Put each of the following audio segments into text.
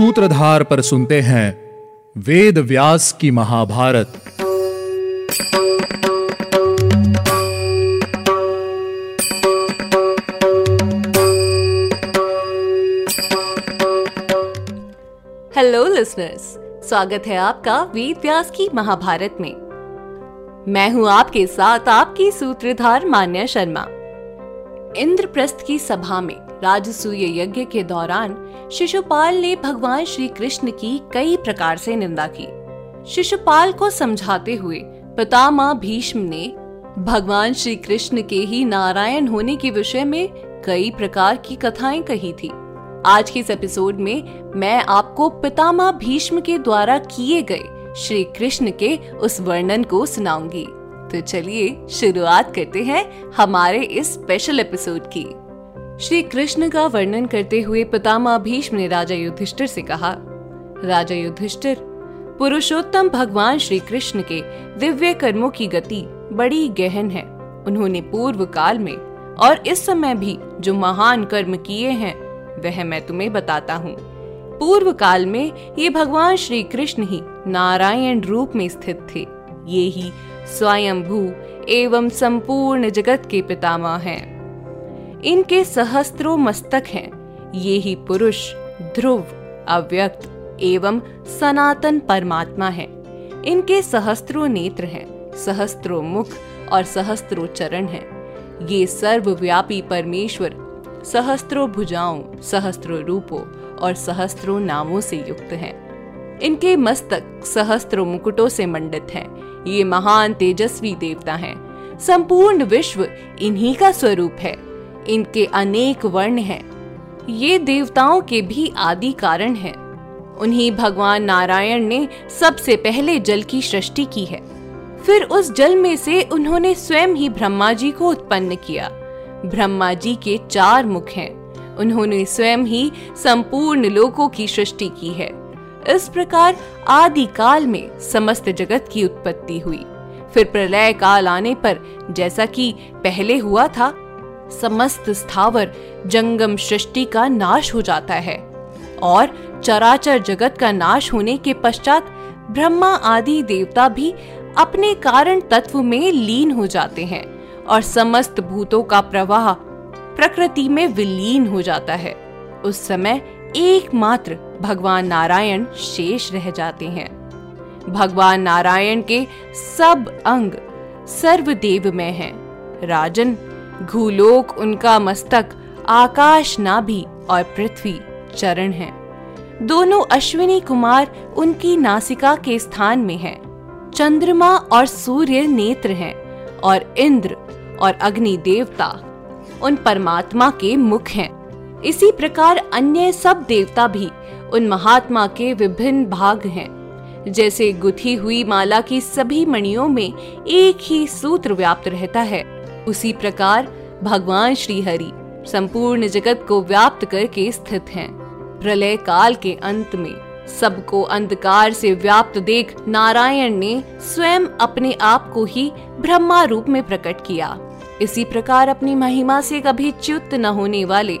सूत्रधार पर सुनते हैं वेद व्यास की महाभारत। हेलो लिसनर्स स्वागत है आपका वेद व्यास की महाभारत में। मैं हूँ आपके साथ आपकी सूत्रधार मान्या शर्मा। इंद्रप्रस्थ की सभा में राजसूय यज्ञ के दौरान शिशुपाल ने भगवान श्री कृष्ण की कई प्रकार से निंदा की। शिशुपाल को समझाते हुए पितामह भीष्म ने भगवान श्री कृष्ण के ही नारायण होने के विषय में कई प्रकार की कथाएँ कही थी। आज के इस एपिसोड में मैं आपको पितामह भीष्म के द्वारा किए गए श्री कृष्ण के उस वर्णन को सुनाऊँगी। तो चलिए शुरुआत करते हैं हमारे इस स्पेशल एपिसोड की। श्री कृष्ण का वर्णन करते हुए पितामह भीष्म ने राजा युधिष्ठिर से कहा, राजा युधिष्ठिर, पुरुषोत्तम भगवान श्री कृष्ण के दिव्य कर्मों की गति बड़ी गहन है। उन्होंने पूर्व काल में और इस समय भी जो महान कर्म किए हैं, वह मैं तुम्हें बताता हूँ। पूर्व काल में ये भगवान श्री कृष्ण ही नारायण रूप में स्थित थे। ये ही स्वयंभू एवं संपूर्ण जगत के पितामह हैं। इनके सहस्त्रों मस्तक हैं। ये ही पुरुष, ध्रुव, अव्यक्त एवं सनातन परमात्मा है। इनके सहस्त्रों नेत्र हैं, सहस्त्रों मुख और सहस्त्रों चरण हैं। ये सर्वव्यापी परमेश्वर सहस्त्रों भुजाओं, सहस्त्रों रूपों और सहस्त्रों नामों से युक्त हैं। इनके मस्तक सहस्त्रों मुकुटों से मंडित हैं। ये महान तेजस्वी देवता हैं। संपूर्ण विश्व इन्हीं का स्वरूप है। इनके अनेक वर्ण हैं। ये देवताओं के भी आदि कारण हैं। उन्हीं भगवान नारायण ने सबसे पहले जल की सृष्टि की है। फिर उस जल में से उन्होंने स्वयं ही ब्रह्मा जी को उत्पन्न किया। ब्रह्मा जी के चार मुख हैं। उन्होंने स्वयं ही संपूर्ण लोकों की सृष्टि की है। इस प्रकार आदि काल में समस्त जगत की उत्पत्ति हुई। फिर प्रलय काल आने पर जैसा कि पहले हुआ था समस्त स्थावर जंगम सृष्टि का नाश हो जाता है और चराचर जगत का नाश होने के पश्चात ब्रह्मा आदि देवता भी अपने कारण तत्व में लीन हो जाते हैं और समस्त भूतों का प्रवाह प्रकृति में विलीन हो जाता है उस समय एकमात्र भगवान नारायण शेष रह जाते हैं भगवान नारायण के सब अंग सर्वदेव में हैं। राजन घूलोक उनका मस्तक, आकाश नाभि और पृथ्वी चरण है। दोनों अश्विनी कुमार उनकी नासिका के स्थान में हैं। चंद्रमा और सूर्य नेत्र हैं और इंद्र और अग्नि देवता उन परमात्मा के मुख हैं। इसी प्रकार अन्य सब देवता भी उन महात्मा के विभिन्न भाग हैं। जैसे गुथी हुई माला की सभी मणियों में एक ही सूत्र व्याप्त रहता है। उसी प्रकार भगवान श्री हरि संपूर्ण जगत को व्याप्त करके स्थित हैं। प्रलय काल के अंत में सबको अंधकार से व्याप्त देख नारायण ने स्वयं अपने आप को ही ब्रह्मा रूप में प्रकट किया इसी प्रकार अपनी महिमा से कभी च्युत न होने वाले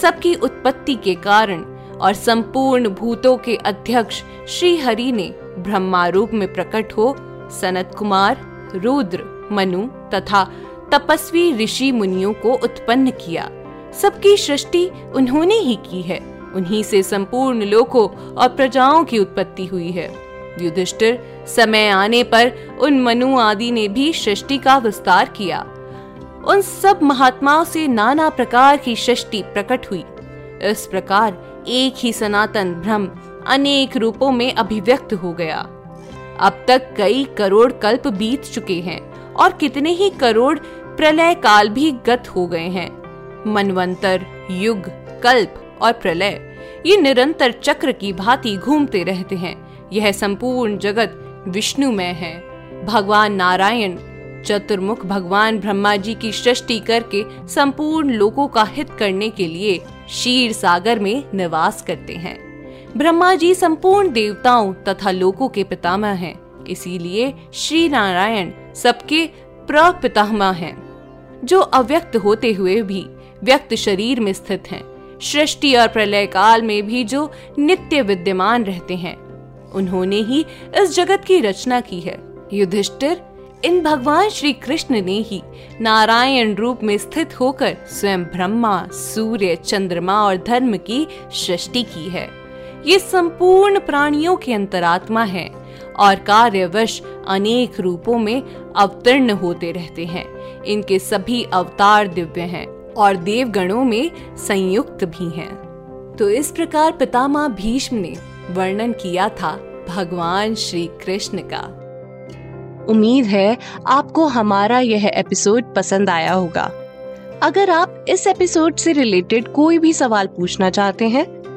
सबकी उत्पत्ति के कारण और संपूर्ण भूतों के अध्यक्ष श्री हरि ने ब्रह्मा रूप में प्रकट हो सनत कुमार, रुद्र, मनु तथा तपस्वी ऋषि मुनियों को उत्पन्न किया। सबकी सृष्टि उन्होंने ही की है। उन्हीं से संपूर्ण लोकों और प्रजाओं की उत्पत्ति हुई है। युधिष्ठिर समय आने पर उन मनु आदि ने भी सृष्टि का विस्तार किया। उन सब महात्माओं से नाना प्रकार की सृष्टि प्रकट हुई। इस प्रकार एक ही सनातन ब्रह्म अनेक रूपों में अभिव्यक्त हो गया। अब तक कई करोड़ कल्प बीत चुके हैं और कितने ही करोड़ प्रलय काल भी गत हो गए हैं। मनवंतर, युग, कल्प और प्रलय, ये निरंतर चक्र की भांति घूमते रहते हैं। यह संपूर्ण जगत विष्णुमय है। भगवान नारायण, चतुर्मुख भगवान ब्रह्मा जी की सृष्टि करके संपूर्ण लोगों का हित करने के लिए शीर सागर में निवास करते हैं। ब्रह्मा जी संपूर्ण देवताओं तथा लोगों के पितामह हैं। इसीलिए श्री नारायण सबके प्रपितामह हैं, जो अव्यक्त होते हुए भी व्यक्त शरीर में स्थित हैं। सृष्टि और प्रलय काल में भी जो नित्य विद्यमान रहते हैं, उन्होंने ही इस जगत की रचना की है। युधिष्ठिर, इन भगवान श्री कृष्ण ने ही नारायण रूप में स्थित होकर स्वयं ब्रह्मा, सूर्य, चंद्रमा और धर्म की सृष्टि की है। ये संपूर्ण प्राणियों के अंतरात्मा है। और कार्यवश अनेक रूपों में अवतीर्ण होते रहते हैं। इनके सभी अवतार दिव्य हैं और देवगणों में संयुक्त भी हैं। तो इस प्रकार पितामह भीष्म ने वर्णन किया था भगवान श्री कृष्ण का। उम्मीद है आपको हमारा यह एपिसोड पसंद आया होगा। अगर आप इस एपिसोड से रिलेटेड कोई भी सवाल पूछना चाहते हैं